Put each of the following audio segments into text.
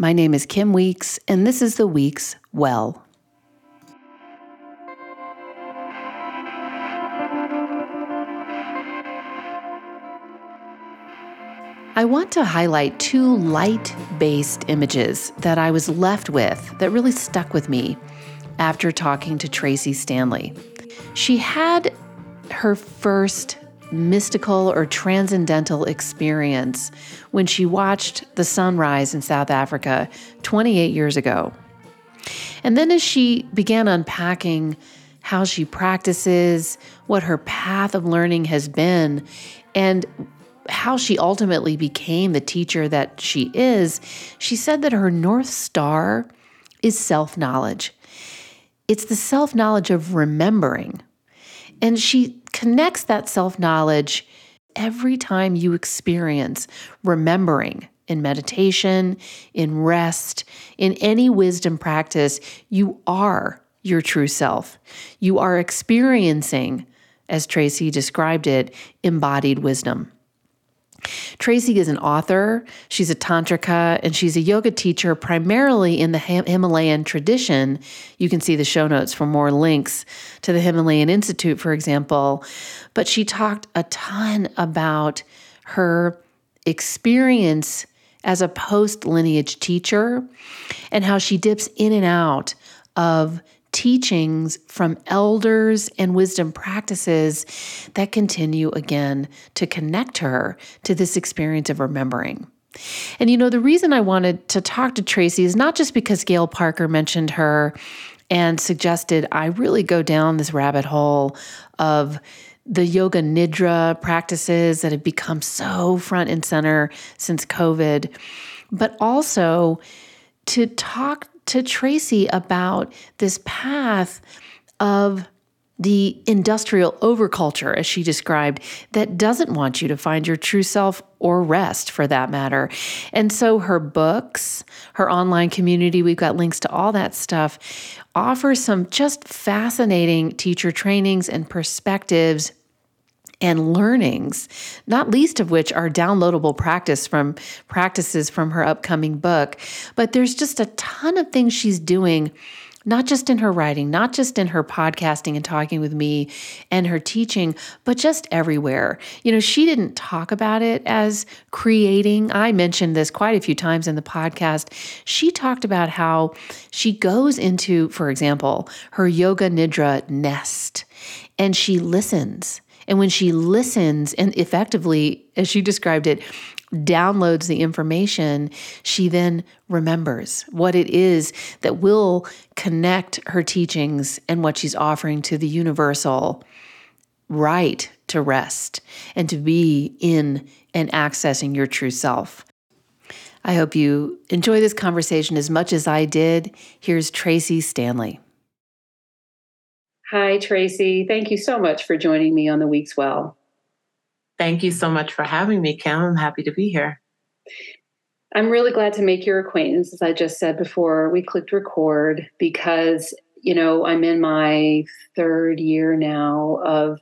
My name is Kim Weeks, and this is the Weeks Well. I want to highlight two light based images that I was left with that really stuck with me after talking to Tracee Stanley. She had her first mystical or transcendental experience when she watched the sunrise in South Africa 28 years ago. And then, as she began unpacking how she practices, what her path of learning has been, and how she ultimately became the teacher that she is, she said that her North Star is self knowledge. It's the self knowledge of remembering. And she connects that self knowledge every time you experience remembering in meditation, in rest, in any wisdom practice. You are your true self. You are experiencing, as Tracee described it, embodied wisdom. Tracee is an author, she's a tantrika, and she's a yoga teacher primarily in the Himalayan tradition. You can see the show notes for more links to the Himalayan Institute, for example. But she talked a ton about her experience as a post lineage teacher and how she dips in and out of teachings from elders and wisdom practices that continue again to connect her to this experience of remembering. And you know, the reason I wanted to talk to Tracee is not just because Gail Parker mentioned her and suggested I really go down this rabbit hole of the yoga nidra practices that have become so front and center since COVID, but also to talk to Tracee about this path of the industrial overculture, as she described, that doesn't want you to find your true self or rest for that matter. And so her books, her online community, we've got links to all that stuff, offer some just fascinating teacher trainings and perspectives and learnings, not least of which are downloadable practice from practices from her upcoming book. But there's just a ton of things she's doing not just in her writing, not just in her podcasting and talking with me and her teaching, but just everywhere. You know, she didn't talk about it as creating. I mentioned this quite a few times in the podcast. She talked about how she goes into, for example, her yoga nidra nest and she listens and when she listens and effectively, as she described it, downloads the information, she then remembers what it is that will connect her teachings and what she's offering to the universal right to rest and to be in and accessing your true self. I hope you enjoy this conversation as much as I did. Here's Tracee Stanley. Hi, Tracee. Thank you so much for joining me on the Weeks Well. Thank you so much for having me, Kim. I'm happy to be here. I'm really glad to make your acquaintance, as I just said before we clicked record, because, you know, I'm in my third year now of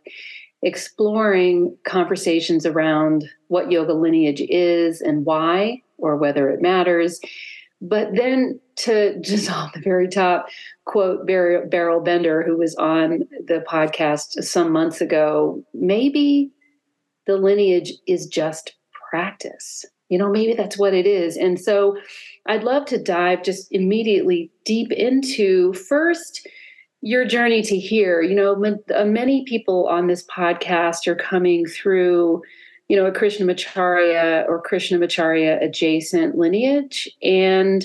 exploring conversations around what yoga lineage is and why, or whether it matters. But then to just on the very top, quote Beryl Bender, who was on the podcast some months ago, maybe the lineage is just practice. You know, maybe that's what it is. And so I'd love to dive just immediately deep into first your journey to here. You know, uh, many people on this podcast are coming through, you know, a Krishnamacharya or Krishnamacharya adjacent lineage. And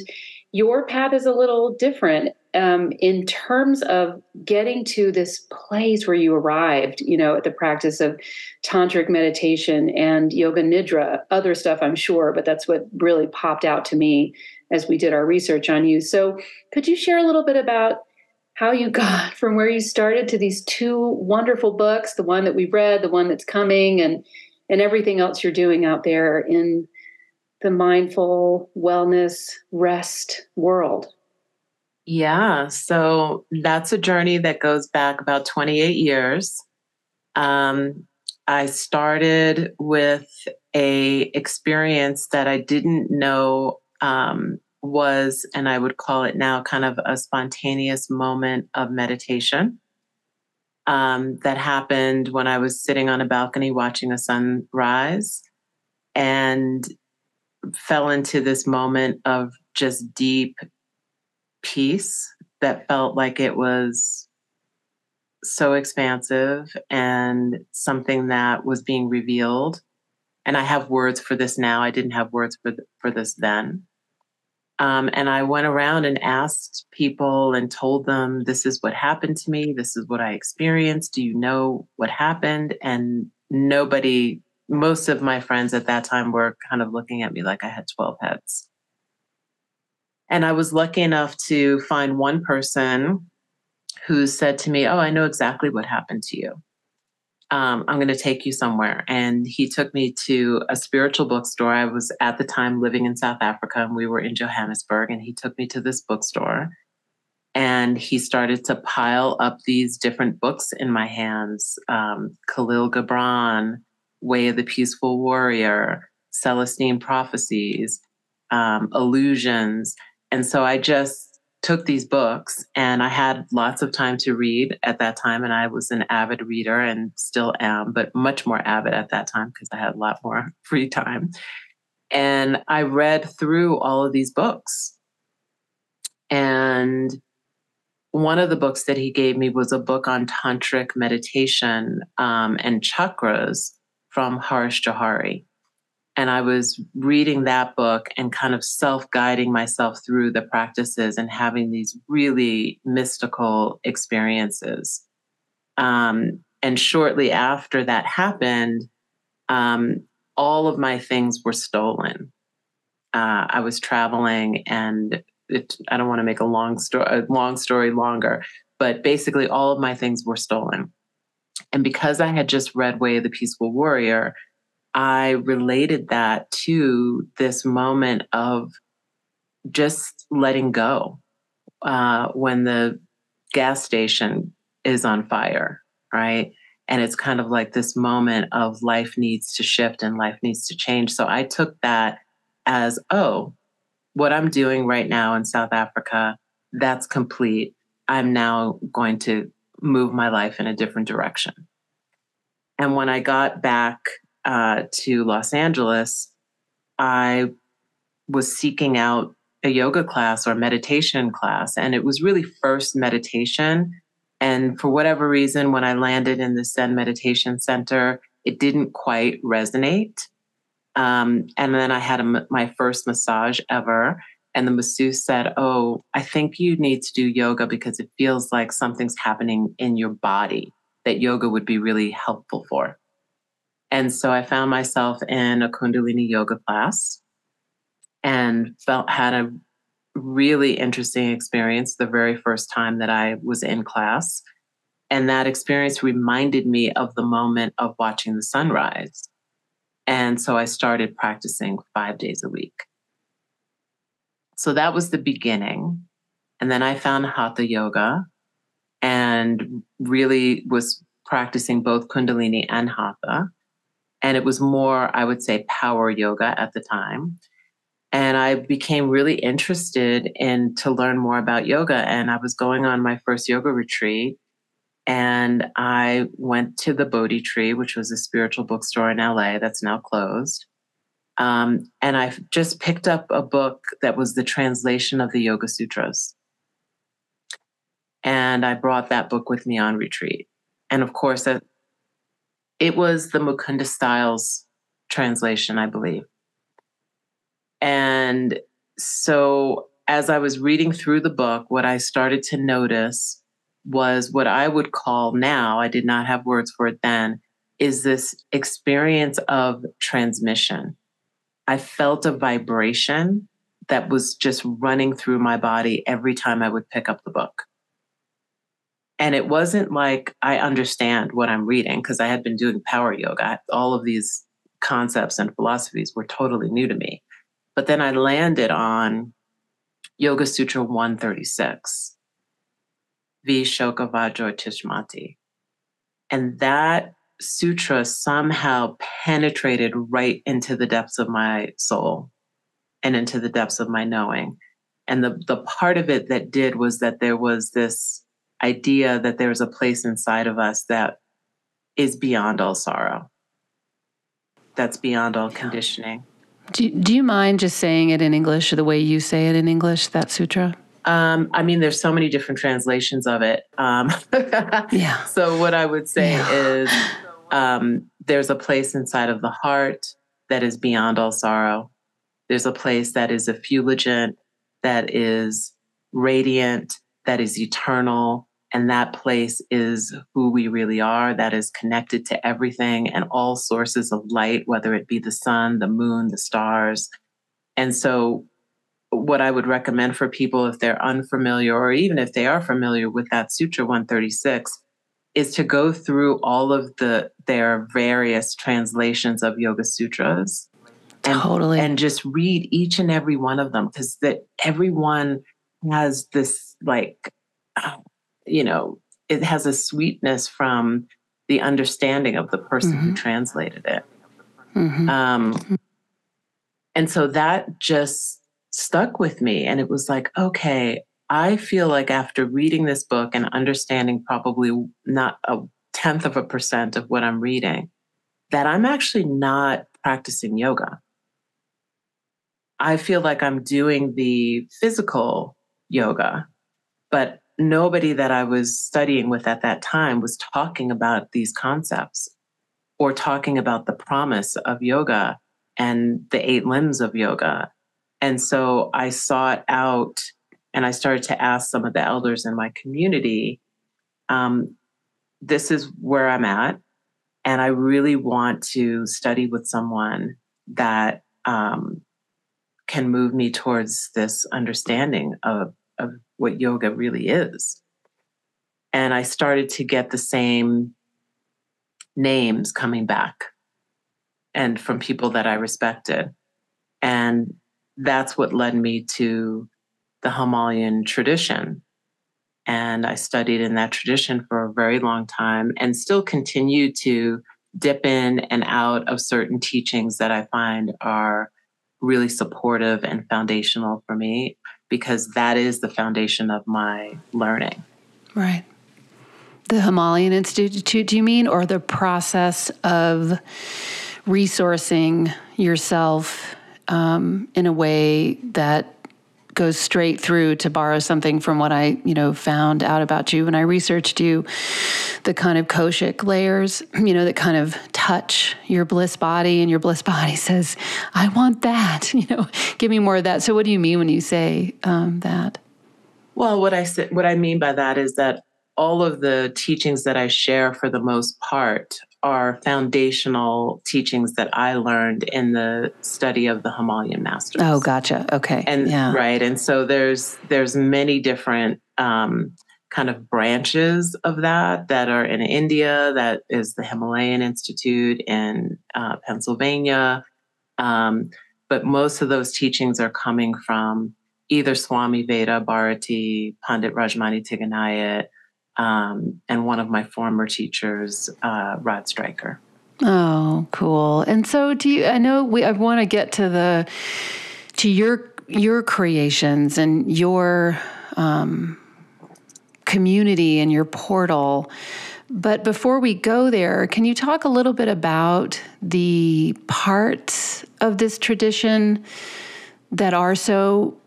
your path is a little different um, in terms of getting to this place where you arrived, you know, at the practice of tantric meditation and yoga nidra, other stuff, I'm sure, but that's what really popped out to me as we did our research on you. So, could you share a little bit about how you got from where you started to these two wonderful books, the one that we read, the one that's coming, and and everything else you're doing out there in the mindful wellness rest world? Yeah, so that's a journey that goes back about 28 years. Um, I started with a experience that I didn't know um, was, and I would call it now kind of a spontaneous moment of meditation um, that happened when I was sitting on a balcony watching a sunrise and fell into this moment of just deep peace that felt like it was so expansive and something that was being revealed. And I have words for this now. I didn't have words for, th- for this then. Um, and I went around and asked people and told them, this is what happened to me. This is what I experienced. Do you know what happened? And nobody, most of my friends at that time were kind of looking at me like I had 12 heads. And I was lucky enough to find one person who said to me, Oh, I know exactly what happened to you um, I'm going to take you somewhere. And he took me to a spiritual bookstore. I was at the time living in South Africa and we were in Johannesburg. And he took me to this bookstore and he started to pile up these different books in my hands um, Kahlil Gibran, Way of the Peaceful Warrior, Celestine Prophecies, um, Illusions. And so I just took these books and I had lots of time to read at that time. And I was an avid reader and still am, but much more avid at that time because I had a lot more free time. And I read through all of these books. And one of the books that he gave me was a book on tantric meditation um, and chakras from Harish Johari and I was reading that book and kind of self guiding myself through the practices and having these really mystical experiences. Um, and shortly after that happened, um, all of my things were stolen. Uh, I was traveling, and it, I don't want to make a long story, a long story longer, but basically, all of my things were stolen. And because I had just read Way of the Peaceful Warrior, I related that to this moment of just letting go uh, when the gas station is on fire, right? And it's kind of like this moment of life needs to shift and life needs to change. So I took that as, oh, what I'm doing right now in South Africa, that's complete. I'm now going to move my life in a different direction. And when I got back uh, to Los Angeles, I was seeking out a yoga class or meditation class. And it was really first meditation. And for whatever reason, when I landed in the Zen Meditation Center, it didn't quite resonate. Um, and then I had a, my first massage ever. And the masseuse said, Oh, I think you need to do yoga because it feels like something's happening in your body that yoga would be really helpful for. And so I found myself in a Kundalini yoga class and felt had a really interesting experience the very first time that I was in class. And that experience reminded me of the moment of watching the sunrise. And so I started practicing five days a week. So that was the beginning. And then I found Hatha yoga and really was practicing both Kundalini and Hatha. And it was more, I would say, power yoga at the time. And I became really interested in to learn more about yoga. And I was going on my first yoga retreat. And I went to the Bodhi Tree, which was a spiritual bookstore in LA that's now closed. Um, and I just picked up a book that was the translation of the Yoga Sutras. And I brought that book with me on retreat. And of course, it was the Mukunda Stiles translation, I believe. And so as I was reading through the book, what I started to notice was what I would call now, I did not have words for it then, is this experience of transmission. I felt a vibration that was just running through my body every time I would pick up the book. And it wasn't like I understand what I'm reading because I had been doing power yoga. All of these concepts and philosophies were totally new to me. But then I landed on Yoga Sutra 136, Vishoka Vajra And that sutra somehow penetrated right into the depths of my soul and into the depths of my knowing. And the, the part of it that did was that there was this idea that there's a place inside of us that is beyond all sorrow, that's beyond all conditioning. Do, do you mind just saying it in English or the way you say it in English, that sutra? Um, I mean, there's so many different translations of it. Um, yeah. So, what I would say yeah. is um, there's a place inside of the heart that is beyond all sorrow. There's a place that is effulgent, that is radiant, that is eternal. And that place is who we really are, that is connected to everything and all sources of light, whether it be the sun, the moon, the stars. And so, what I would recommend for people if they're unfamiliar, or even if they are familiar with that Sutra 136, is to go through all of the their various translations of Yoga Sutras and, totally. and just read each and every one of them because that everyone has this like you know it has a sweetness from the understanding of the person mm-hmm. who translated it mm-hmm. um, and so that just stuck with me and it was like okay i feel like after reading this book and understanding probably not a tenth of a percent of what i'm reading that i'm actually not practicing yoga I feel like I'm doing the physical yoga, but nobody that I was studying with at that time was talking about these concepts or talking about the promise of yoga and the eight limbs of yoga. And so I sought out and I started to ask some of the elders in my community um, this is where I'm at. And I really want to study with someone that um, can move me towards this understanding of, of what yoga really is. And I started to get the same names coming back and from people that I respected. And that's what led me to the Himalayan tradition. And I studied in that tradition for a very long time and still continue to dip in and out of certain teachings that I find are really supportive and foundational for me because that is the foundation of my learning. Right. The Himalayan Institute, do you mean, or the process of resourcing yourself um, in a way that goes straight through to borrow something from what I, you know, found out about you when I researched you, the kind of Koshic layers, you know, that kind of touch your bliss body and your bliss body says, I want that, you know, give me more of that. So what do you mean when you say um, that? Well, what I say, what I mean by that is that all of the teachings that I share for the most part are foundational teachings that I learned in the study of the Himalayan masters. Oh, gotcha. Okay. And yeah. right, and so there's there's many different um, kind of branches of that that are in India. That is the Himalayan Institute in uh, Pennsylvania, um, but most of those teachings are coming from either Swami Veda Bharati, Pandit Rajmani Tigunait, um, and one of my former teachers, uh, Rod Stryker. Oh, cool. And so, do you? I know we. I want to get to the to your your creations and your um, community and your portal. But before we go there, can you talk a little bit about the parts of this tradition that are so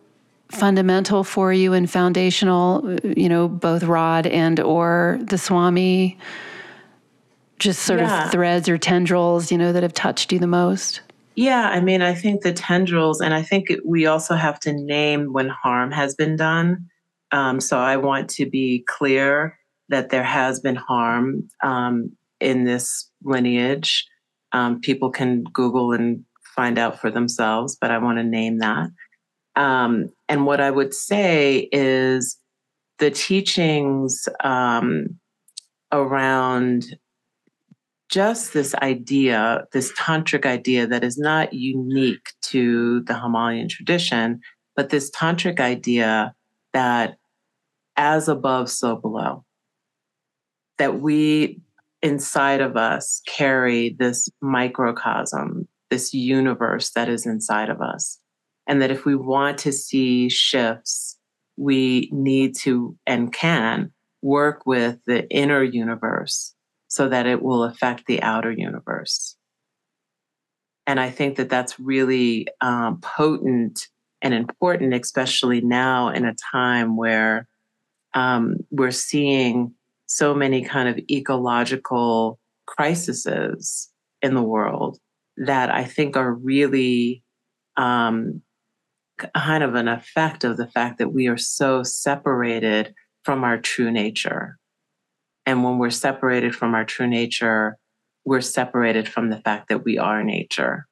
fundamental for you and foundational you know both rod and or the swami just sort yeah. of threads or tendrils you know that have touched you the most? Yeah i mean i think the tendrils and i think we also have to name when harm has been done. Um, so i want to be clear that there has been harm um, in this lineage. Um, people can google and find out for themselves but i want to name that um, and what I would say is the teachings um, around just this idea, this tantric idea that is not unique to the Himalayan tradition, but this tantric idea that as above, so below, that we inside of us carry this microcosm, this universe that is inside of us And that if we want to see shifts, we need to and can work with the inner universe so that it will affect the outer universe. And I think that that's really um, potent and important, especially now in a time where um, we're seeing so many kind of ecological crises in the world that I think are really um, kind of an effect of the fact that we are so separated from our true nature. And when we're separated from our true nature, we're separated from the fact that we are nature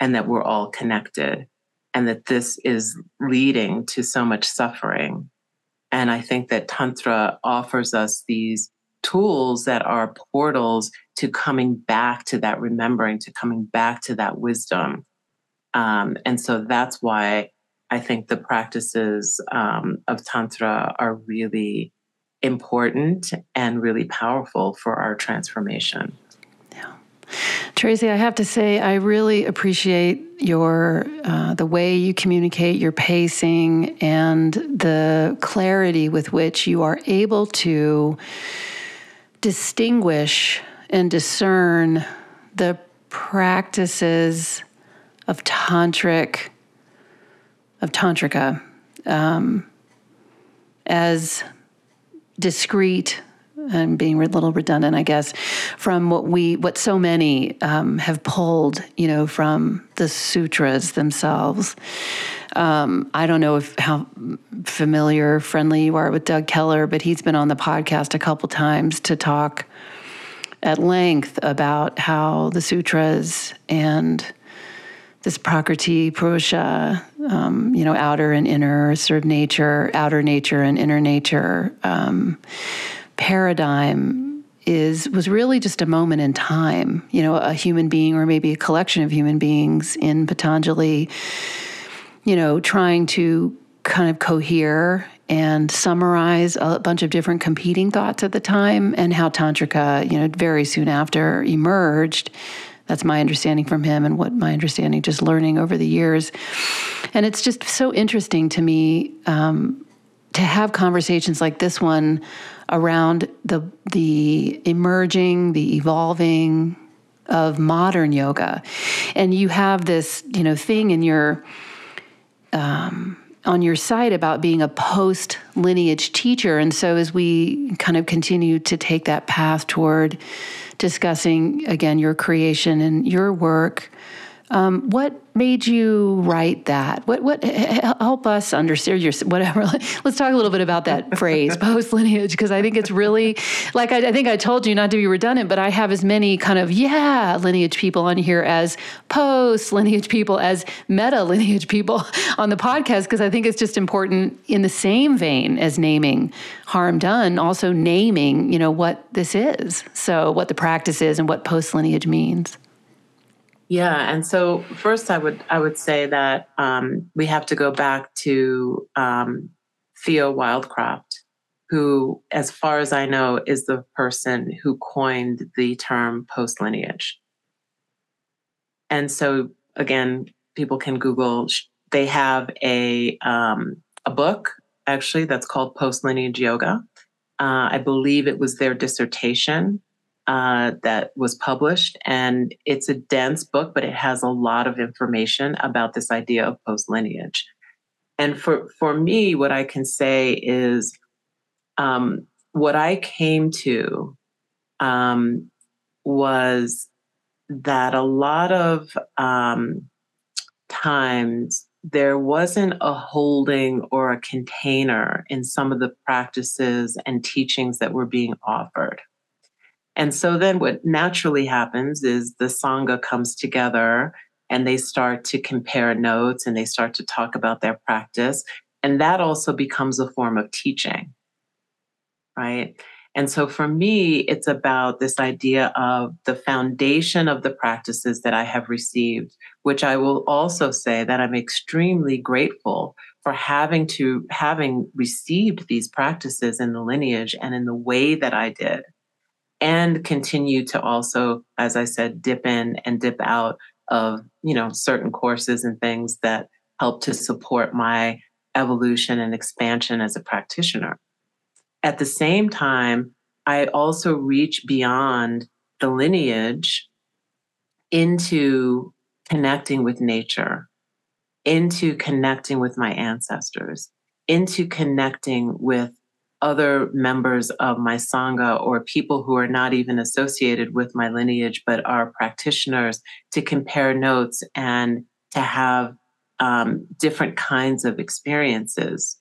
and that we're all connected and that this is leading to so much suffering. And I think that Tantra offers us these tools that are portals to coming back to that remembering, to coming back to that wisdom. Um, and so that's why I think the practices um, of Tantra are really important and really powerful for our transformation. Yeah. Tracee, I have to say, I really appreciate your uh, the way you communicate, your pacing, and the clarity with which you are able to distinguish and discern the practices of tantric of tantrika um, as discrete and being a little redundant, I guess, from what we, what so many um, have pulled, you know, from the sutras themselves. Um, I don't know if how familiar, friendly you are with Doug Keller, but he's been on the podcast a couple times to talk at length about how the sutras and this prakriti purusha, um, you know, outer and inner sort of nature, outer nature and inner nature um, paradigm is was really just a moment in time. You know, a human being or maybe a collection of human beings in Patanjali, you know, trying to kind of cohere and summarize a bunch of different competing thoughts at the time and how tantrika you know very soon after emerged that's my understanding from him and what my understanding just learning over the years and it's just so interesting to me um, to have conversations like this one around the the emerging the evolving of modern yoga and you have this you know thing in your um, on your site about being a post lineage teacher. And so, as we kind of continue to take that path toward discussing again your creation and your work, um, what made you write that? What what help us understand your whatever? Let's talk a little bit about that phrase, post lineage, because I think it's really like I, I, think I told you not to be redundant, but I have as many kind of yeah lineage people on here as post lineage people as meta lineage people on the podcast because I think it's just important in the same vein as naming harm done, also naming you know what this is, so what the practice is and what post lineage means. Yeah, and so first, I would I would say that um, we have to go back to um, Theo Wildcroft, who, as far as I know, is the person who coined the term post lineage. And so, again, people can Google. They have a um, a book actually that's called Post Lineage Yoga. Uh, I believe it was their dissertation uh, that was published. And it's a dense book, but it has a lot of information about this idea of post lineage. And for, for me, what I can say is um, what I came to um, was that a lot of um, times there wasn't a holding or a container in some of the practices and teachings that were being offered. And so then what naturally happens is the Sangha comes together and they start to compare notes and they start to talk about their practice. And that also becomes a form of teaching, right? And so for me, it's about this idea of the foundation of the practices that I have received, which I will also say that I'm extremely grateful for having to having received these practices in the lineage and in the way that I did and continue to also, as I said, dip in and dip out of, you know, certain courses and things that help to support my evolution and expansion as a practitioner. At the same time, I also reach beyond the lineage into connecting with nature, into connecting with my ancestors, into connecting with other members of my Sangha or people who are not even associated with my lineage, but are practitioners to compare notes and to have um, different kinds of experiences.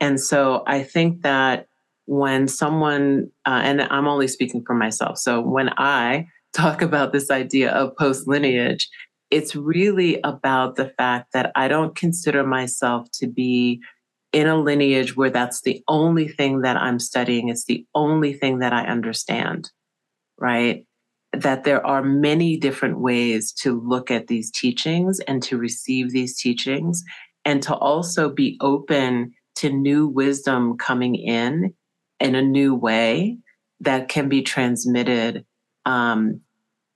And so I think that when someone, uh, and I'm only speaking for myself, so when I talk about this idea of post lineage, it's really about the fact that I don't consider myself to be in a lineage where that's the only thing that I'm studying, it's the only thing that I understand, right? That there are many different ways to look at these teachings and to receive these teachings, and to also be open to new wisdom coming in in a new way that can be transmitted um,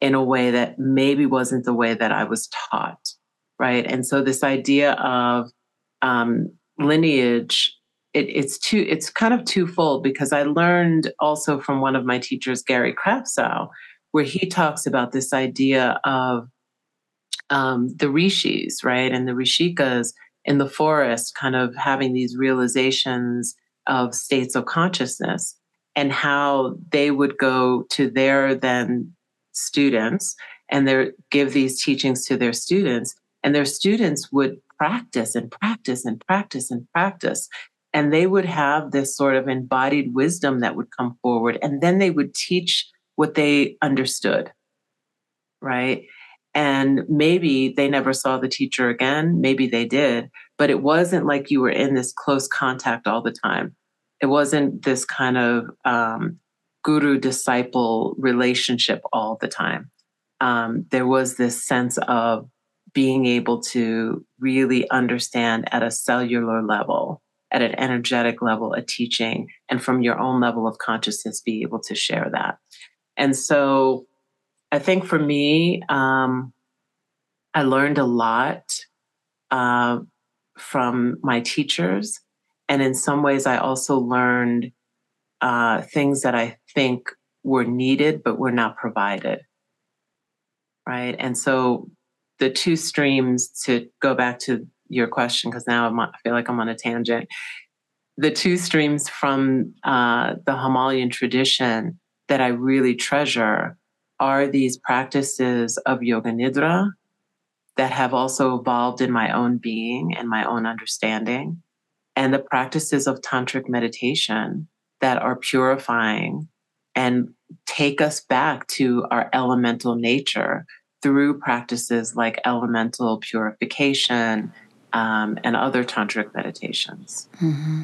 in a way that maybe wasn't the way that I was taught, right? And so this idea of um, lineage, it, it's two, it's kind of twofold because I learned also from one of my teachers, Gary Kraftsow, where he talks about this idea of um, the rishis, right, and the rishikas in the forest, kind of having these realizations of states of consciousness and how they would go to their then students and they give these teachings to their students. And their students would practice and practice and practice and practice. And they would have this sort of embodied wisdom that would come forward and then they would teach what they understood right? And maybe they never saw the teacher again. Maybe they did but it wasn't like you were in this close contact all the time. It wasn't this kind of um, guru disciple relationship all the time. Um, there was this sense of being able to really understand at a cellular level, at an energetic level, a teaching, and from your own level of consciousness, be able to share that. And so I think for me, um, I learned a lot uh, from my teachers and in some ways, I also learned uh, things that I think were needed but were not provided. Right. And so the two streams to go back to your question, because now I feel like I'm on a tangent. The two streams from uh, the Himalayan tradition that I really treasure are these practices of yoga nidra that have also evolved in my own being and my own understanding and the practices of tantric meditation that are purifying and take us back to our elemental nature through practices like elemental purification um, and other tantric meditations. Mm-hmm.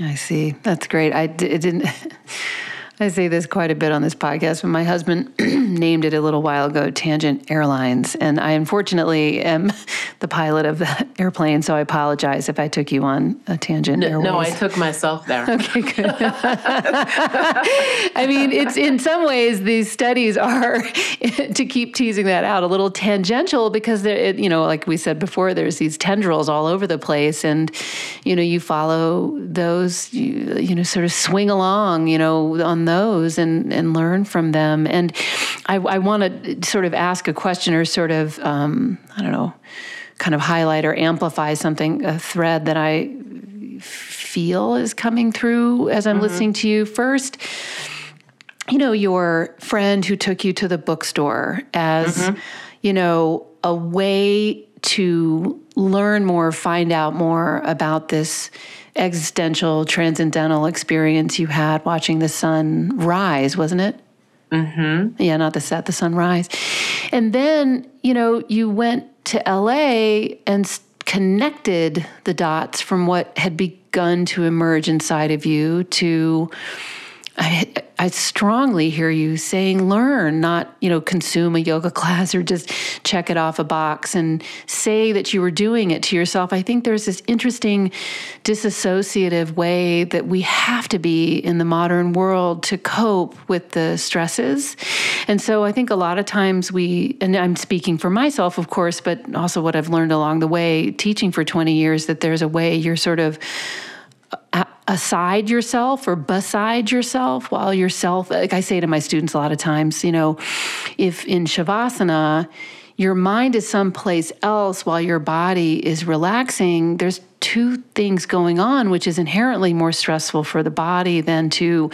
I see. That's great. I d- didn't. I say this quite a bit on this podcast, but my husband named it a little while ago Tangent Airlines. And I unfortunately am the pilot of the airplane, so I apologize if I took you on a tangent. No, no I took myself there. Okay, good. I mean, it's in some ways, these studies are, to keep teasing that out, a little tangential because, it, you know, like we said before, there's these tendrils all over the place. And, you know, you follow those, you, you know, sort of swing along, you know, on those and, and learn from them. And I, I want to sort of ask a question or sort of, um, I don't know, kind of highlight or amplify something, a thread that I feel is coming through as I'm mm-hmm. listening to you. First, you know, your friend who took you to the bookstore as, mm-hmm. you know, a way to learn more, find out more about this existential, transcendental experience you had watching the sun rise, wasn't it? Mm-hmm. Yeah, not the set, the sunrise. And then, you know, you went to LA and connected the dots from what had begun to emerge inside of you to I, I strongly hear you saying learn, not, you know, consume a yoga class or just check it off a box and say that you were doing it to yourself. I think there's this interesting disassociative way that we have to be in the modern world to cope with the stresses. And so I think a lot of times we, and I'm speaking for myself, of course, but also what I've learned along the way teaching for 20 years, that there's a way you're sort of uh, aside yourself or beside yourself while yourself like i say to my students a lot of times you know if in shavasana your mind is someplace else while your body is relaxing there's two things going on which is inherently more stressful for the body than to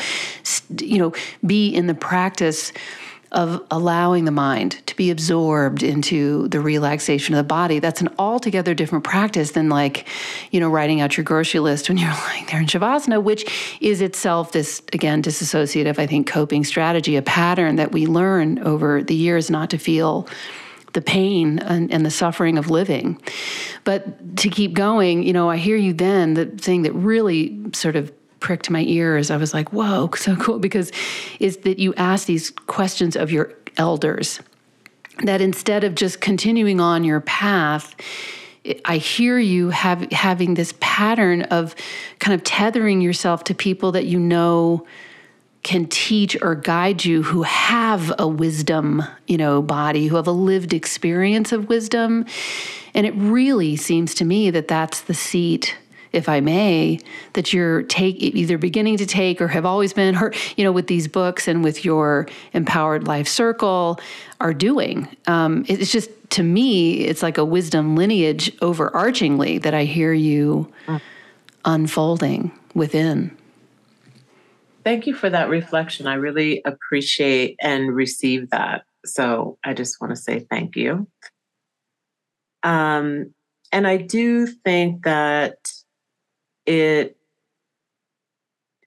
you know be in the practice of allowing the mind to be absorbed into the relaxation of the body. That's an altogether different practice than like, you know, writing out your grocery list when you're lying there in Shavasana, which is itself this, again, disassociative, I think, coping strategy, a pattern that we learn over the years not to feel the pain and, and, the suffering of living. But to keep going, you know, I hear you then, the thing that really sort of pricked my ears. I was like, whoa, so cool. Because is that you ask these questions of your elders, that instead of just continuing on your path, I hear you have having this pattern of kind of tethering yourself to people that you know can teach or guide you who have a wisdom, you know, body, who have a lived experience of wisdom. And it really seems to me that that's the seat if I may, that you're take either beginning to take or have always been, or you know, with these books and with your empowered life circle, are doing. Um, it's just to me, it's like a wisdom lineage overarchingly that I hear you mm. unfolding within. Thank you for that reflection. I really appreciate and receive that. So I just want to say thank you. Um, and I do think that it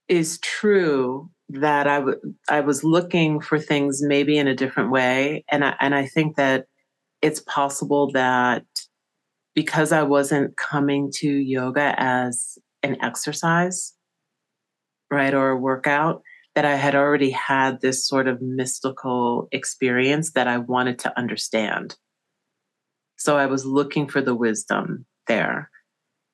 is true that I, w- I was looking for things maybe in a different way. And I, and I think that it's possible that because I wasn't coming to yoga as an exercise, right, or a workout, that I had already had this sort of mystical experience that I wanted to understand. So I was looking for the wisdom there.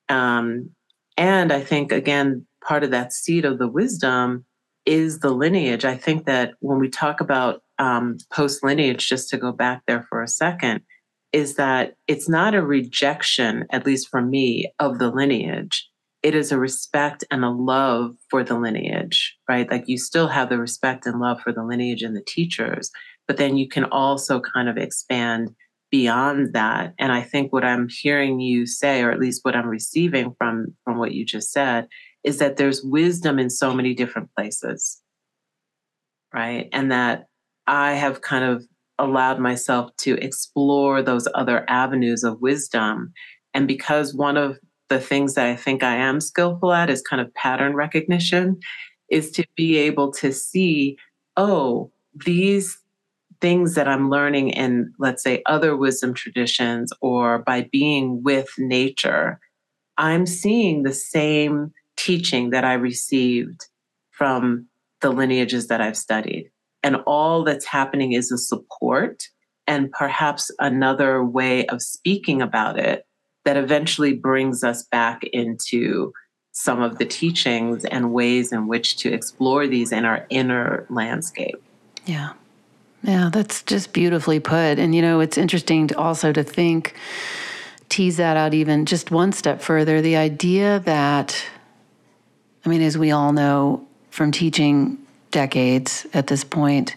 Um, and I think, again, part of that seed of the wisdom is the lineage. I think that when we talk about um, post lineage, just to go back there for a second, is that it's not a rejection, at least for me, of the lineage. It is a respect and a love for the lineage, right? Like you still have the respect and love for the lineage and the teachers, but then you can also kind of expand beyond that. And i think what i'm hearing you say or at least what i'm receiving from from what you just said is that there's wisdom in so many different places right? And that i have kind of allowed myself to explore those other avenues of wisdom. And because one of the things that i think i am skillful at is kind of pattern recognition is to be able to see oh these things that I'm learning in, let's say, other wisdom traditions or by being with nature, I'm seeing the same teaching that I received from the lineages that I've studied. And all that's happening is a support and perhaps another way of speaking about it that eventually brings us back into some of the teachings and ways in which to explore these in our inner landscape. Yeah. Yeah, that's just beautifully put. And you know, it's interesting to also to think, tease that out even just one step further. The idea that, I mean, as we all know from teaching decades at this point,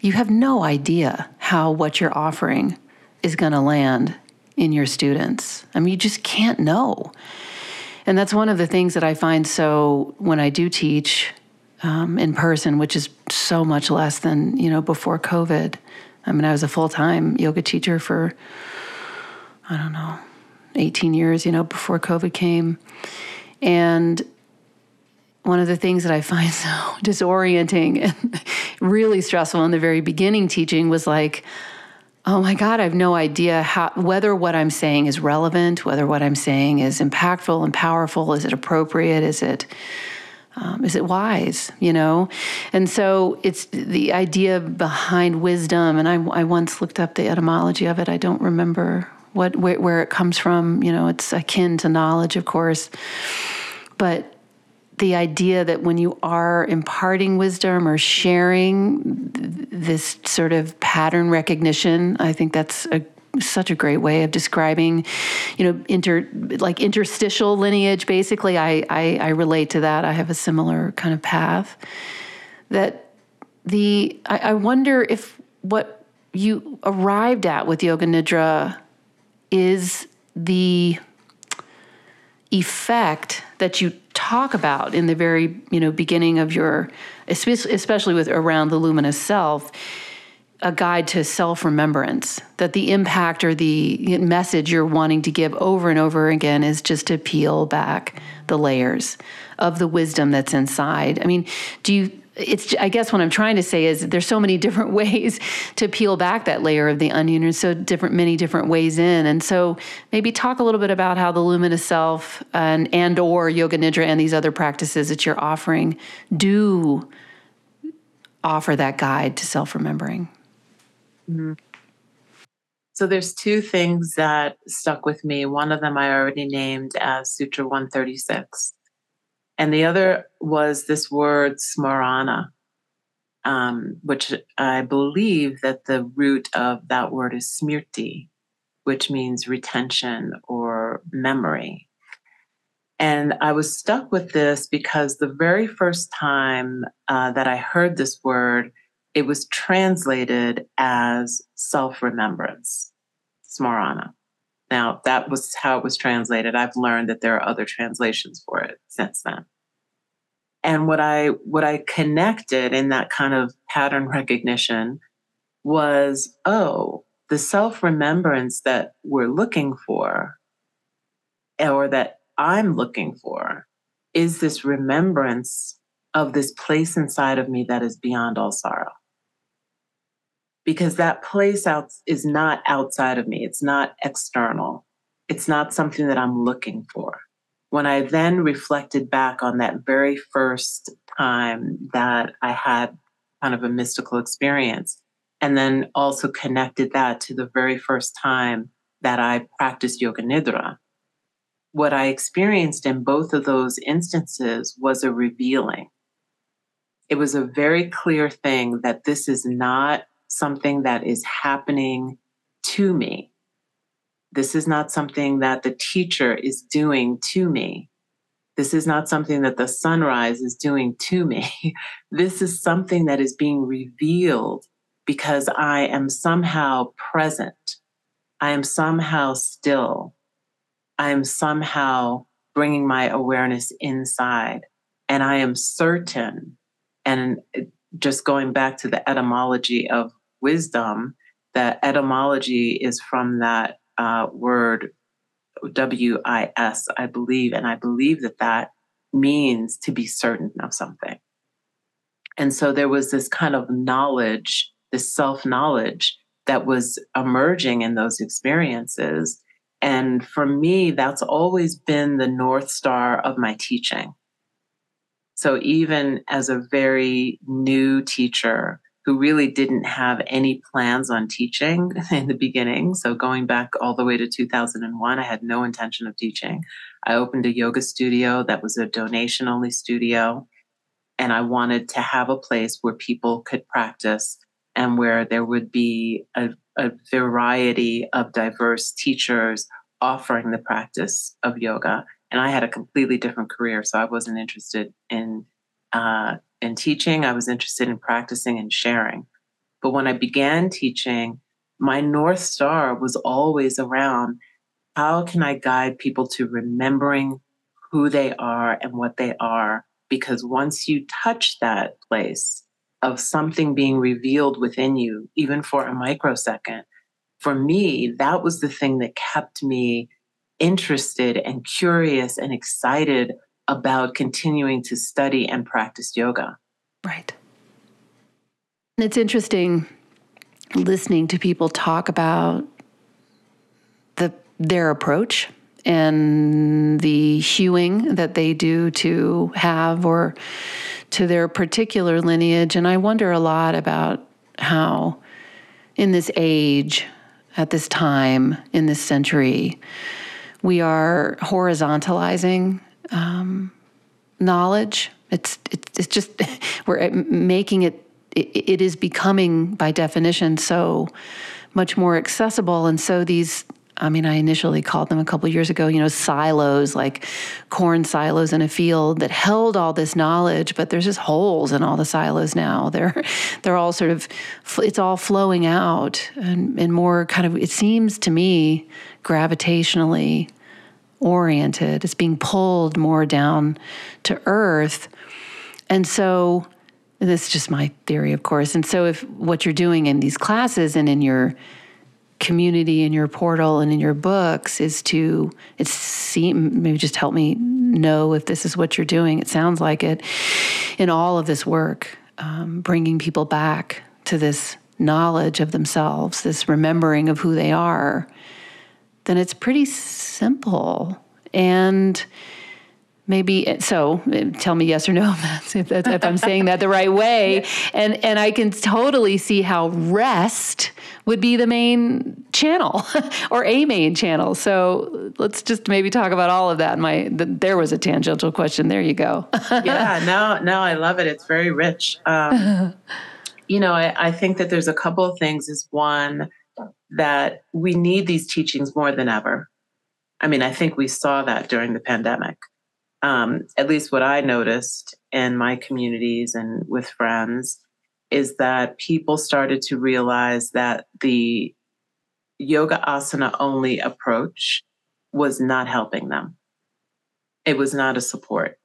you have no idea how what you're offering is going to land in your students. I mean, you just can't know. And that's one of the things that I find so when I do teach um, in person, which is so much less than you know before COVID. I mean, I was a full time yoga teacher for I don't know, 18 years, you know, before COVID came, and one of the things that I find so disorienting and really stressful in the very beginning teaching was like, oh my God, I have no idea how whether what I'm saying is relevant, whether what I'm saying is impactful and powerful, is it appropriate, is it um, is it wise you know? And so it's the idea behind wisdom and I, I once looked up the etymology of it. I don't remember what where, where it comes from you know it's akin to knowledge of course. But the idea that when you are imparting wisdom or sharing this sort of pattern recognition i think that's a such a great way of describing, you know, inter like interstitial lineage. Basically, I, I, I relate to that. I have a similar kind of path. That the I, I wonder if what you arrived at with yoga nidra is the effect that you talk about in the very you know beginning of your especially with around the luminous self a guide to self remembrance, that the impact or the message you're wanting to give over and over again is just to peel back the layers of the wisdom that's inside. I mean, do you? It's. I guess what I'm trying to say is there's so many different ways to peel back that layer of the onion. There's so different, many different ways in, and so maybe talk a little bit about how the luminous self and and or yoga nidra and these other practices that you're offering do offer that guide to self remembering. Mm-hmm. So there's two things that stuck with me. One of them I already named as Sutra 136. And the other was this word smarana, um, which I believe that the root of that word is smriti, which means retention or memory. And I was stuck with this because the very first time uh, that I heard this word, it was translated as self remembrance, smarana. Now, that was how it was translated. I've learned that there are other translations for it since then. And what I what I connected in that kind of pattern recognition was, oh, the self-remembrance that we're looking for, or that I'm looking for, is this remembrance of this place inside of me that is beyond all sorrow because that place out is not outside of me. It's not external. It's not something that I'm looking for. When I then reflected back on that very first time that I had kind of a mystical experience, and then also connected that to the very first time that I practiced Yoga Nidra, what I experienced in both of those instances was a revealing. It was a very clear thing that this is not something that is happening to me. This is not something that the teacher is doing to me. This is not something that the sunrise is doing to me. this is something that is being revealed because I am somehow present. I am somehow still. I am somehow bringing my awareness inside. And I am certain, and just going back to the etymology of wisdom, the etymology is from that uh, word W I S, I believe. And I believe that that means to be certain of something. And so there was this kind of knowledge, this self knowledge that was emerging in those experiences. And for me, that's always been the North Star of my teaching. So even as a very new teacher, who really didn't have any plans on teaching in the beginning. So, going back all the way to 2001, I had no intention of teaching. I opened a yoga studio that was a donation only studio. And I wanted to have a place where people could practice and where there would be a, a variety of diverse teachers offering the practice of yoga. And I had a completely different career, so I wasn't interested in uh, in teaching. I was interested in practicing and sharing. But when I began teaching, my North Star was always around how can I guide people to remembering who they are and what they are? Because once you touch that place of something being revealed within you, even for a microsecond, for me, that was the thing that kept me interested and curious and excited about continuing to study and practice yoga. Right. It's interesting listening to people talk about the their approach and the hewing that they do to have or to their particular lineage. And I wonder a lot about how, in this age, at this time, in this century, we are horizontalizing um, knowledge. It's, it's, it's just, we're making it, it, it is becoming, by definition, so much more accessible. And so these I mean, I initially called them a couple years ago, you know, silos, like corn silos in a field that held all this knowledge, but there's just holes in all the silos now. They're they're all sort of it's all flowing out and, and more kind of it seems to me gravitationally oriented. It's being pulled more down to earth. And so and this is just my theory, of course. And so if what you're doing in these classes and in your community in your portal and in your books is to it's seem maybe just help me know if this is what you're doing it sounds like it in all of this work um, bringing people back to this knowledge of themselves this remembering of who they are then it's pretty simple. And maybe so tell me yes or no if, if i'm saying that the right way. And and i can totally see how rest would be the main channel or a main channel. So let's just maybe talk about all of that. My the, there was a tangential question. There you go. Yeah no no i love it. It's very rich. Um, you know I, I think that there's a couple of things. Is one that we need these teachings more than ever i mean i think we saw that during the pandemic um, at least what I noticed in my communities and with friends, is that people started to realize that the yoga asana only approach was not helping them. It was not a support.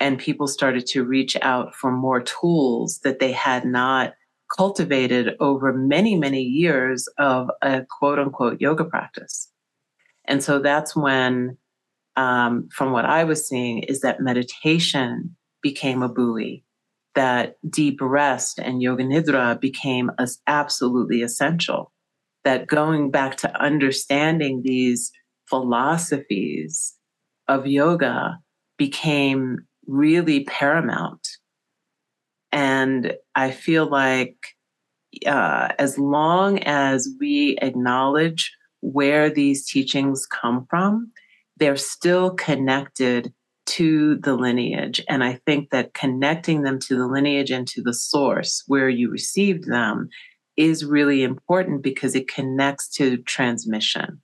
And people started to reach out for more tools that they had not cultivated over many, many years of a quote unquote yoga practice. And so that's when um, from what I was seeing, is that meditation became a buoy, that deep rest and yoga nidra became as absolutely essential, that going back to understanding these philosophies of yoga became really paramount. And I feel like uh, as long as we acknowledge where these teachings come from, they're still connected to the lineage. And I think that connecting them to the lineage and to the source where you received them is really important because it connects to transmission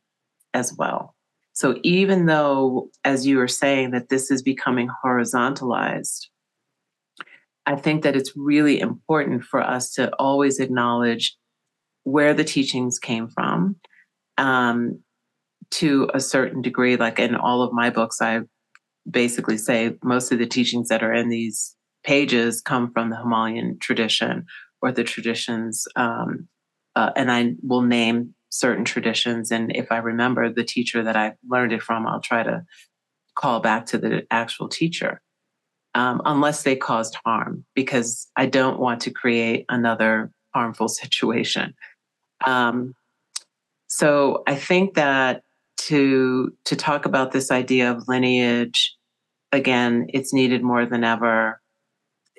as well. So even though, as you were saying, that this is becoming horizontalized, I think that it's really important for us to always acknowledge where the teachings came from, um, to a certain degree, like in all of my books, I basically say most of the teachings that are in these pages come from the Himalayan tradition or the traditions. Um, uh, and I will name certain traditions. And if I remember the teacher that I learned it from, I'll try to call back to the actual teacher, um, unless they caused harm, because I don't want to create another harmful situation. Um, so I think that to to talk about this idea of lineage again it's needed more than ever.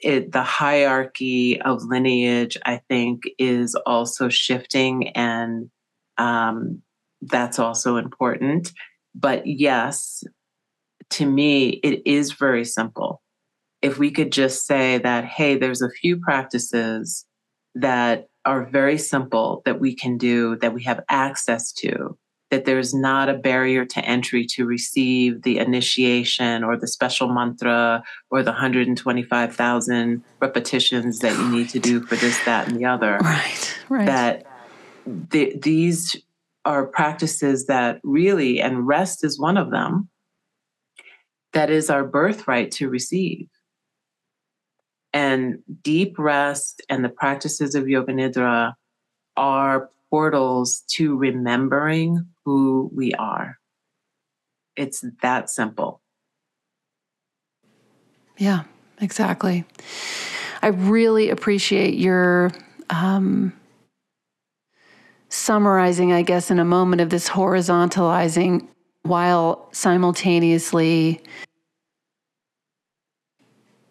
It, the hierarchy of lineage i think is also shifting and um, that's also important. But yes to me it is very simple if we could just say that hey there's a few practices that are very simple that we can do that we have access to that there's not a barrier to entry to receive the initiation or the special mantra or the 125,000 repetitions that you need to do for this, that, and the other. Right, right. That the, these are practices that really, and rest is one of them, that is our birthright to receive. And deep rest and the practices of Yoga Nidra are portals to remembering who we are. It's that simple. Yeah, exactly. I really appreciate your um, summarizing, I guess, in a moment of this horizontalizing while simultaneously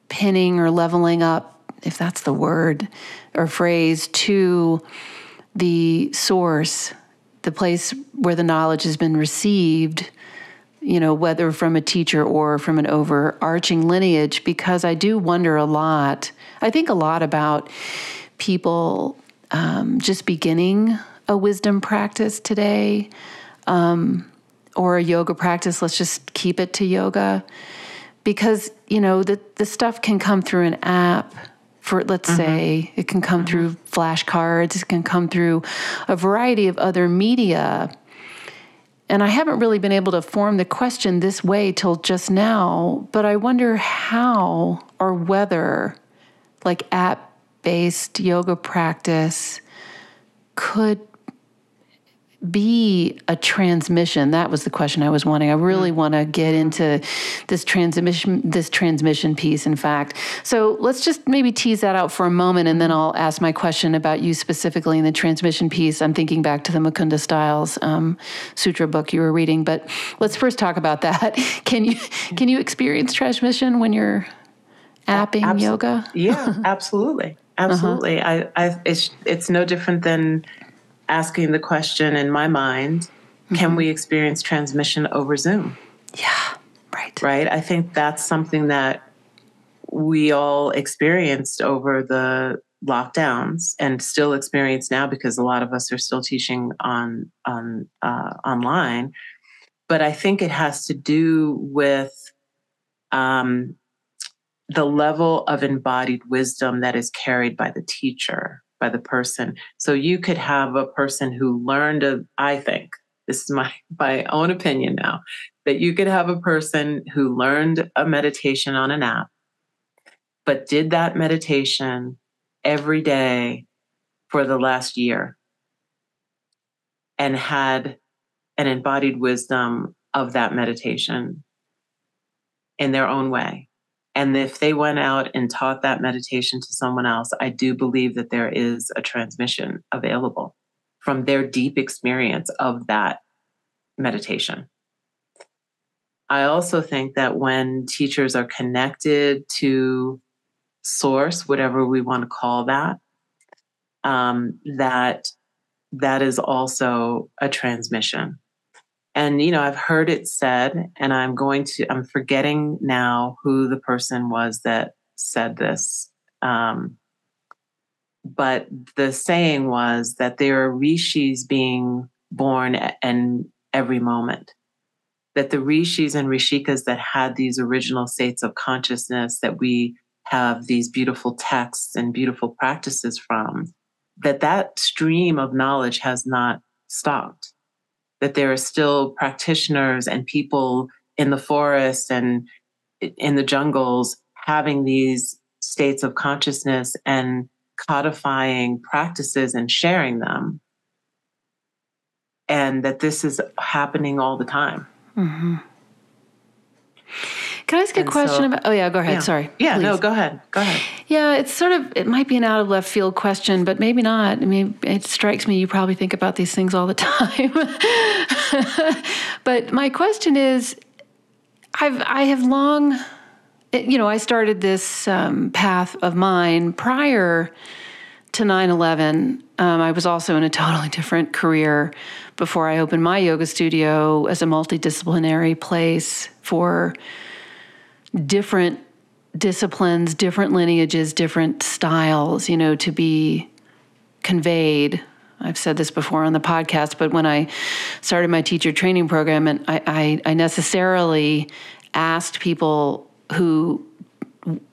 pinning or leveling up, if that's the word or phrase, to the source, the place where the knowledge has been received, you know, whether from a teacher or from an overarching lineage, because I do wonder a lot. I think a lot about people um, just beginning a wisdom practice today um, or a yoga practice. Let's just keep it to yoga because you know the the stuff can come through an app for let's mm-hmm. say it can come mm-hmm. through flashcards it can come through a variety of other media and i haven't really been able to form the question this way till just now but i wonder how or whether like app based yoga practice could be a transmission. That was the question i was wanting. I really mm-hmm. want to get into this transmission this transmission piece in fact. So let's just maybe tease that out for a moment and then i'll ask my question about you specifically in the transmission piece. I'm thinking back to the Mukunda Stiles um, sutra book you were reading but let's first talk about that. Can you can you experience transmission when you're apping Absol- yoga? Yeah absolutely. Uh-huh. absolutely. Uh-huh. I, I it's it's no different than asking the question in my mind mm-hmm. can we experience transmission over Zoom? Yeah, right. Right? I think that's something that we all experienced over the lockdowns and still experience now because a lot of us are still teaching on on uh, online but i think it has to do with um, the level of embodied wisdom that is carried by the teacher by the person. So you could have a person who learned a, I think, this is my, my own opinion now, that you could have a person who learned a meditation on an app, but did that meditation every day for the last year and had an embodied wisdom of that meditation in their own way and if they went out and taught that meditation to someone else, I do believe that there is a transmission available from their deep experience of that meditation. I also think that when teachers are connected to source, whatever we want to call that, um, that that is also a transmission and you know i've heard it said and i'm going to i'm forgetting now who the person was that said this um, but the saying was that there are rishis being born in every moment that the rishis and rishikas that had these original states of consciousness that we have these beautiful texts and beautiful practices from that that stream of knowledge has not stopped that there are still practitioners and people in the forest and in the jungles having these states of consciousness and codifying practices and sharing them. And that this is happening all the time. Mm-hmm. Can I ask and a question so, about? Oh yeah, go ahead. Yeah. Sorry. Yeah, Please. no, go ahead. Go ahead. Yeah, it's sort of it might be an out of left field question, but maybe not. I mean, it strikes me you probably think about these things all the time. but my question is, I've I have long, you know, I started this um, path of mine prior to 9/11. Um, I was also in a totally different career before I opened my yoga studio as a multidisciplinary place for different disciplines, different lineages, different styles, you know, to be conveyed. I've said this before on the podcast, but when I started my teacher training program, and I, I, I necessarily asked people who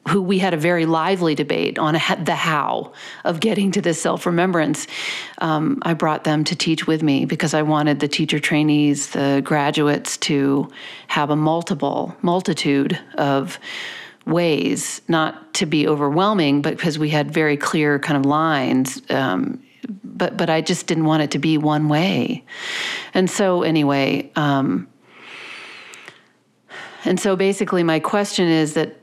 who we had a very lively debate on the how of getting to this self remembrance. Um, I brought them to teach with me because I wanted the teacher trainees, the graduates, to have a multiple multitude of ways, not to be overwhelming, but because we had very clear kind of lines. Um, but but I just didn't want it to be one way, and so anyway. Um, and so basically, my question is that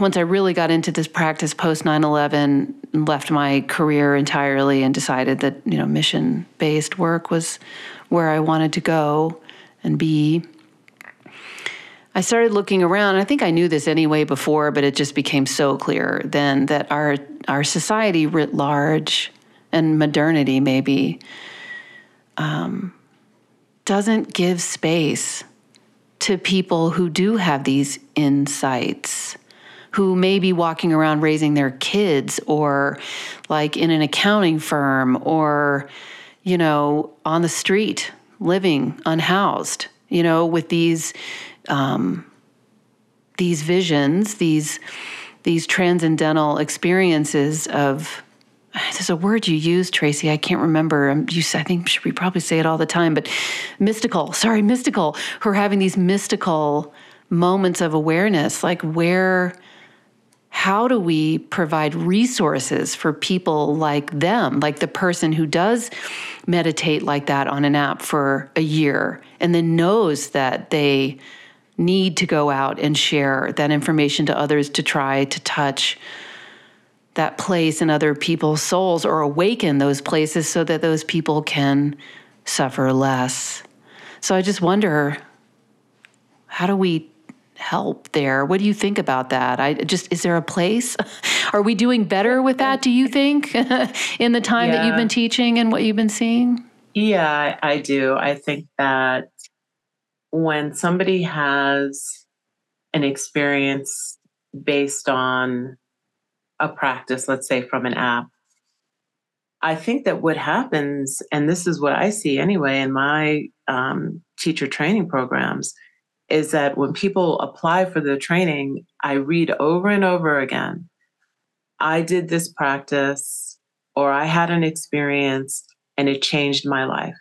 once I really got into this practice post 9 11, left my career entirely and decided that, you know, mission based work was where I wanted to go and be. I started looking around. I think I knew this anyway before, but it just became so clear then that our our society writ large and modernity maybe um, doesn't give space to people who do have these insights who may be walking around raising their kids or like in an accounting firm or you know on the street living unhoused you know with these um, these visions, these these transcendental experiences of there's a word you use, Tracee. I can't remember. Um, you, I think we probably say it all the time, but mystical. Sorry, mystical. Who are having these mystical moments of awareness, like where, how do we provide resources for people like them, like the person who does meditate like that on an app for a year and then knows that they need to go out and share that information to others to try to touch that place in other people's souls or awaken those places so that those people can suffer less. So I just wonder how do we help there? What do you think about that? I just is there a place? Are we doing better with that, do you think, in the time yeah. that you've been teaching and what you've been seeing? Yeah, I do. I think that when somebody has an experience based on a practice, let's say from an app, I think that what happens, and this is what I see anyway in my um, teacher training programs, is that when people apply for the training, I read over and over again I did this practice or I had an experience and it changed my life.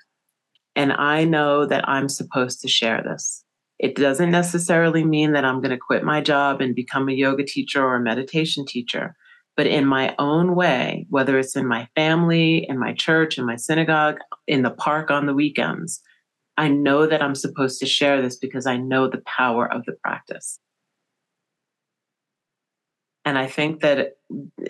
And I know that I'm supposed to share this. It doesn't necessarily mean that I'm going to quit my job and become a yoga teacher or a meditation teacher, but in my own way, whether it's in my family, in my church, in my synagogue, in the park on the weekends, I know that I'm supposed to share this because I know the power of the practice. And I think that,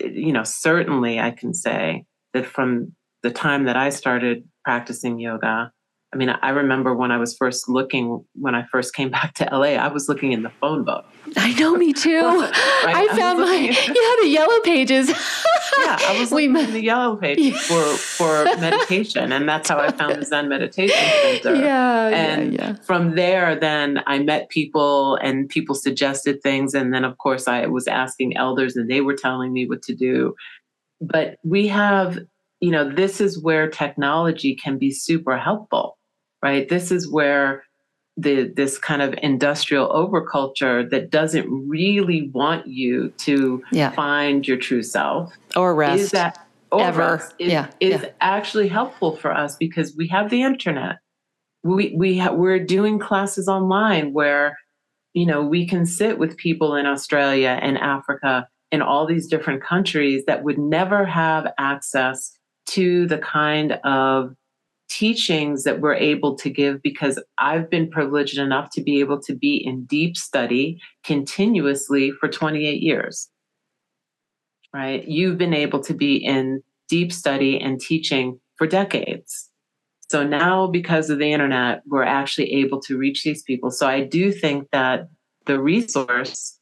you know, certainly I can say that from the time that I started practicing yoga, I mean, I remember when I was first looking, when I first came back to LA, I was looking in the phone book. I know, me too. right? I, I found my, yeah, the yellow pages. yeah, I was looking in the yellow pages yeah. for, for meditation. And that's how I found the Zen Meditation Center. Yeah. And yeah, yeah. from there, then I met people and people suggested things. And then, of course, I was asking elders and they were telling me what to do. But we have, you know, this is where technology can be super helpful right? This is where the this kind of industrial overculture that doesn't really want you to yeah. find your true self or rest is that or ever rest is, yeah. is yeah. actually helpful for us because we have the internet. We we ha- we're doing classes online where you know we can sit with people in Australia and Africa in all these different countries that would never have access to the kind of teachings that we're able to give because I've been privileged enough to be able to be in deep study continuously for 28 years. Right? You've been able to be in deep study and teaching for decades. So now, because of the internet, we're actually able to reach these people. So I do think that the resource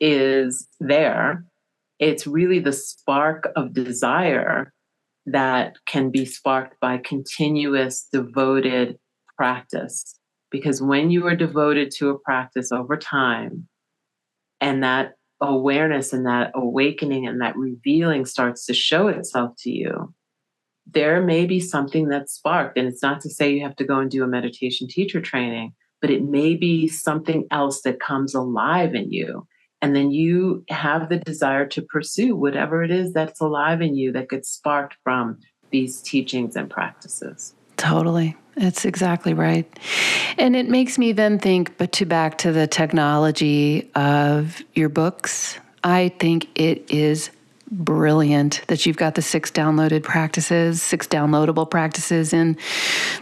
is there. It's really the spark of desire that can be sparked by continuous devoted practice. Because when you are devoted to a practice over time, and that awareness and that awakening and that revealing starts to show itself to you, there may be something that's sparked. And it's not to say you have to go and do a meditation teacher training, but it may be something else that comes alive in you and then you have the desire to pursue whatever it is that's alive in you that gets sparked from these teachings and practices. Totally. That's exactly right. And it makes me then think, but to back to the technology of your books, I think it is brilliant that you've got the six downloaded practices, six downloadable practices in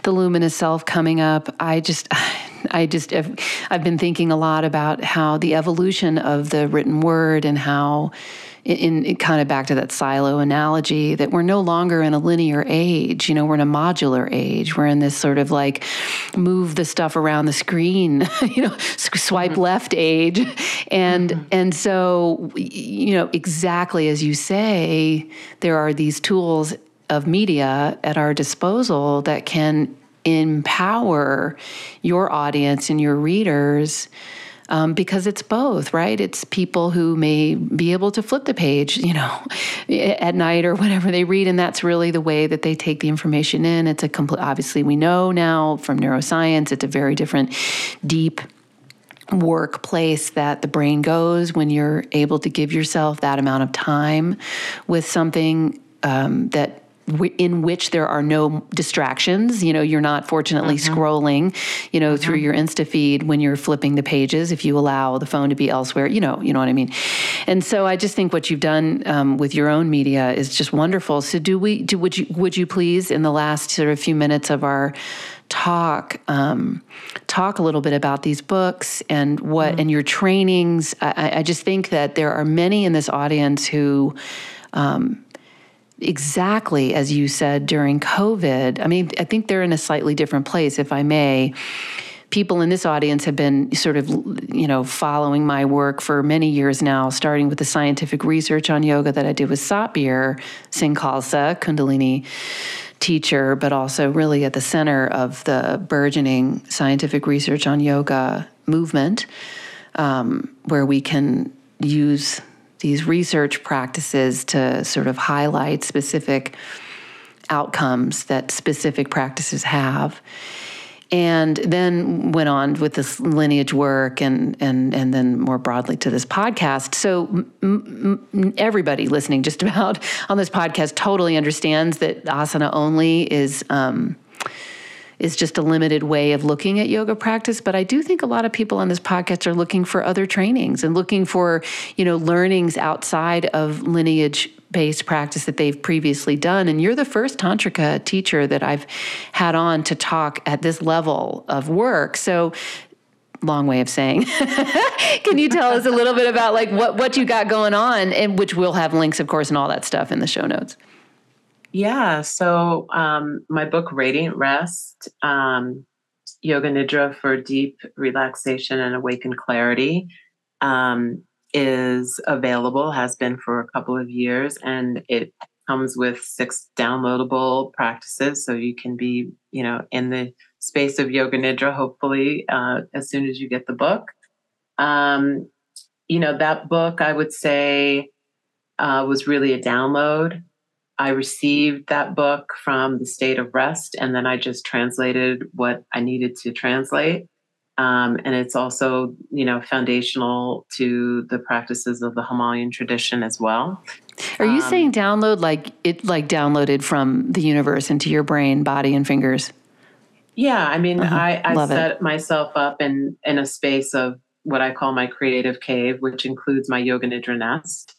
the luminous self coming up. I just I just have, I've been thinking a lot about how the evolution of the written word and how in, in, kind of back to that silo analogy that we're no longer in a linear age you know we're in a modular age we're in this sort of like move the stuff around the screen you know swipe mm-hmm. left age and mm-hmm. and so you know exactly as you say there are these tools of media at our disposal that can empower your audience and your readers um, because it's both, right? It's people who may be able to flip the page, you know, at night or whenever they read, and that's really the way that they take the information in. It's a complete. Obviously, we know now from neuroscience, it's a very different, deep workplace that the brain goes when you're able to give yourself that amount of time with something um, that in which there are no distractions. You know, you're not fortunately mm-hmm. scrolling, you know, mm-hmm. through your Insta feed when you're flipping the pages. If you allow the phone to be elsewhere, you know, you know what I mean. And so I just think what you've done um, with your own media is just wonderful. So do we? Do would you would you please in the last sort of few minutes of our talk um, talk a little bit about these books and what mm-hmm. and your trainings? I, I, just think that there are many in this audience who. Um, exactly as you said during COVID. I mean, I think they're in a slightly different place, if I may. People in this audience have been sort of, you know, following my work for many years now, starting with the scientific research on yoga that I did with Satbir Singh Khalsa, Kundalini teacher, but also really at the center of the burgeoning scientific research on yoga movement, um, where we can use these research practices to sort of highlight specific outcomes that specific practices have. And then went on with this lineage work and and and then more broadly to this podcast. So m- m- everybody listening just about on this podcast totally understands that asana only is um, is just a limited way of looking at yoga practice but i do think a lot of people on this podcast are looking for other trainings and looking for you know learnings outside of lineage based practice that they've previously done. And you're the first tantrika teacher that i've had on to talk at this level of work. So long way of saying can you tell us a little bit about like what what you got going on and which we'll have links of course and all that stuff in the show notes yeah. So um, my book, Radiant Rest, um, Yoga Nidra for Deep Relaxation and Awakened Clarity, um, is available, has been for a couple of years, and it comes with six downloadable practices. So you can be, you know, in the space of Yoga Nidra, hopefully, uh, as soon as you get the book. Um, you know, that book, I would say, uh, was really a download I received that book from the state of rest, and then I just translated what I needed to translate. Um, and it's also, you know, foundational to the practices of the Himalayan tradition as well. Are you um, saying download like it, like downloaded from the universe into your brain, body, and fingers? Yeah, I mean, uh-huh. I, I set it. myself up in in a space of what I call my creative cave, which includes my yoga nidra nest.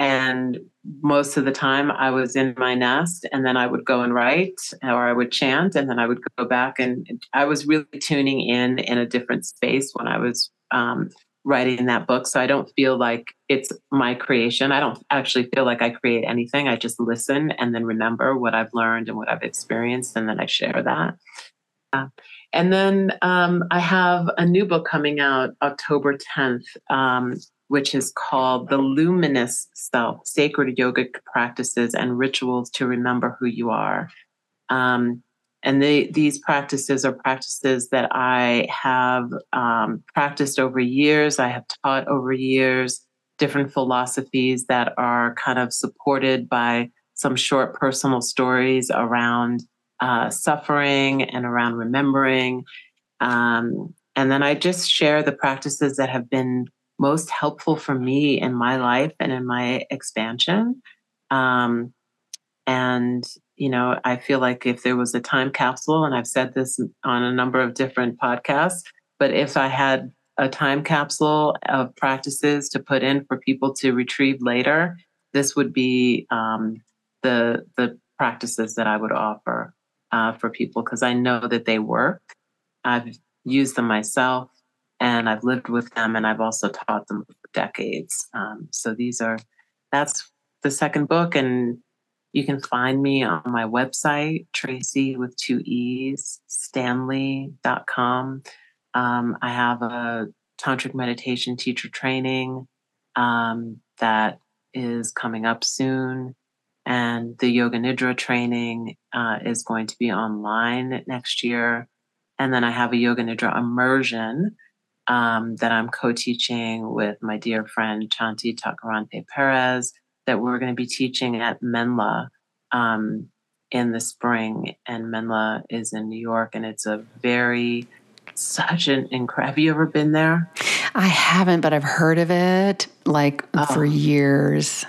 And most of the time I was in my nest and then I would go and write or I would chant and then I would go back and I was really tuning in in a different space when I was um, writing that book. So I don't feel like it's my creation. I don't actually feel like I create anything. I just listen and then remember what I've learned and what I've experienced and then I share that. Uh, and then um, I have a new book coming out October 10th. Um, which is called The Luminous Self Sacred Yogic Practices and Rituals to Remember Who You Are. Um, and they, these practices are practices that I have um, practiced over years, I have taught over years, different philosophies that are kind of supported by some short personal stories around uh, suffering and around remembering. Um, and then I just share the practices that have been most helpful for me in my life and in my expansion. Um, and, you know, I feel like if there was a time capsule, and I've said this on a number of different podcasts, but if I had a time capsule of practices to put in for people to retrieve later, this would be um, the the practices that I would offer uh, for people because I know that they work. I've used them myself and I've lived with them and I've also taught them for decades. Um, so these are that's the second book. And you can find me on my website, Tracee with two E's, Stanley.com. Um, I have a tantric meditation teacher training um, that is coming up soon. And the Yoga Nidra training uh, is going to be online next year. And then I have a Yoga Nidra immersion um, that I'm co teaching with my dear friend Chanti Tacoronte Perez that we're going to be teaching at Menla um, in the spring. And Menla is in New York, and it's a very such an incredible. Have you ever been there? I haven't, but I've heard of it like oh. for years.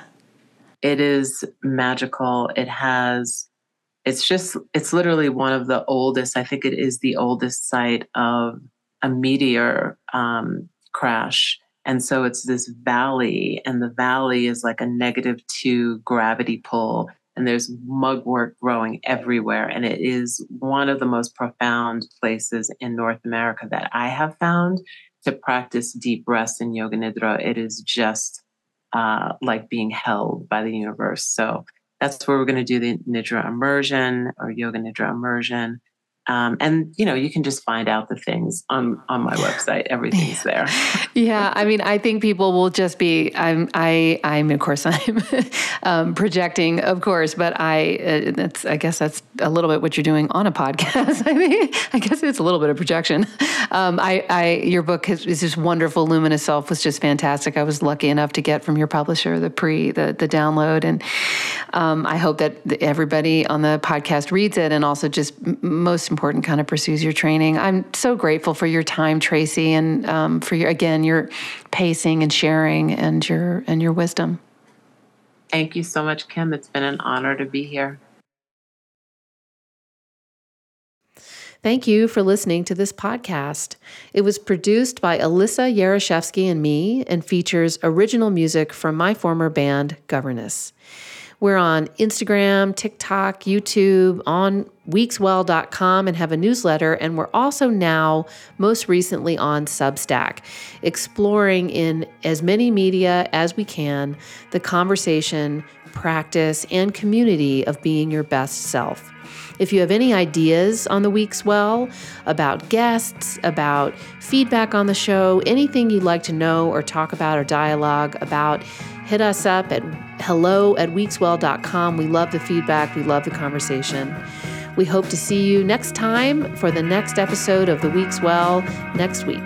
It is magical. It has, it's just, it's literally one of the oldest, I think it is the oldest site of a meteor um, crash. And so it's this valley, and the valley is like a negative two gravity pull and there's mugwort growing everywhere. And it is one of the most profound places in North America that I have found to practice deep rest in Yoga Nidra. It is just uh, like being held by the universe. So that's where we're going to do the Nidra immersion or Yoga Nidra immersion. Um, and you know you can just find out the things on on my website. Everything's there. Yeah i mean i think people will just be i'm i i'm of course i'm um, projecting of course but i uh, that's i guess that's a little bit what you're doing on a podcast. I mean i guess it's a little bit of projection. Um, i i your book is, is just wonderful. Luminous self was just fantastic. I was lucky enough to get from your publisher the pre the the download. And um, i hope that everybody on the podcast reads it and also just most important kind of pursues your training. I'm so grateful for your time, Tracee, and um, for your again your pacing and sharing and your and your wisdom. Thank you so much, Kim. It's been an honor to be here. Thank you for listening to this podcast. It was produced by Alyssa Yarashevsky and me and features original music from my former band, Governess. We're on Instagram, TikTok, YouTube, on weekswell.com and have a newsletter. And we're also now, most recently, on Substack, exploring in as many media as we can the conversation, practice, and community of being your best self. If you have any ideas on the Weeks Well about guests, about feedback on the show, anything you'd like to know or talk about or dialogue about, hit us up at hello at weekswell.com. We love the feedback, we love the conversation. We hope to see you next time for the next episode of The Weeks Well next week.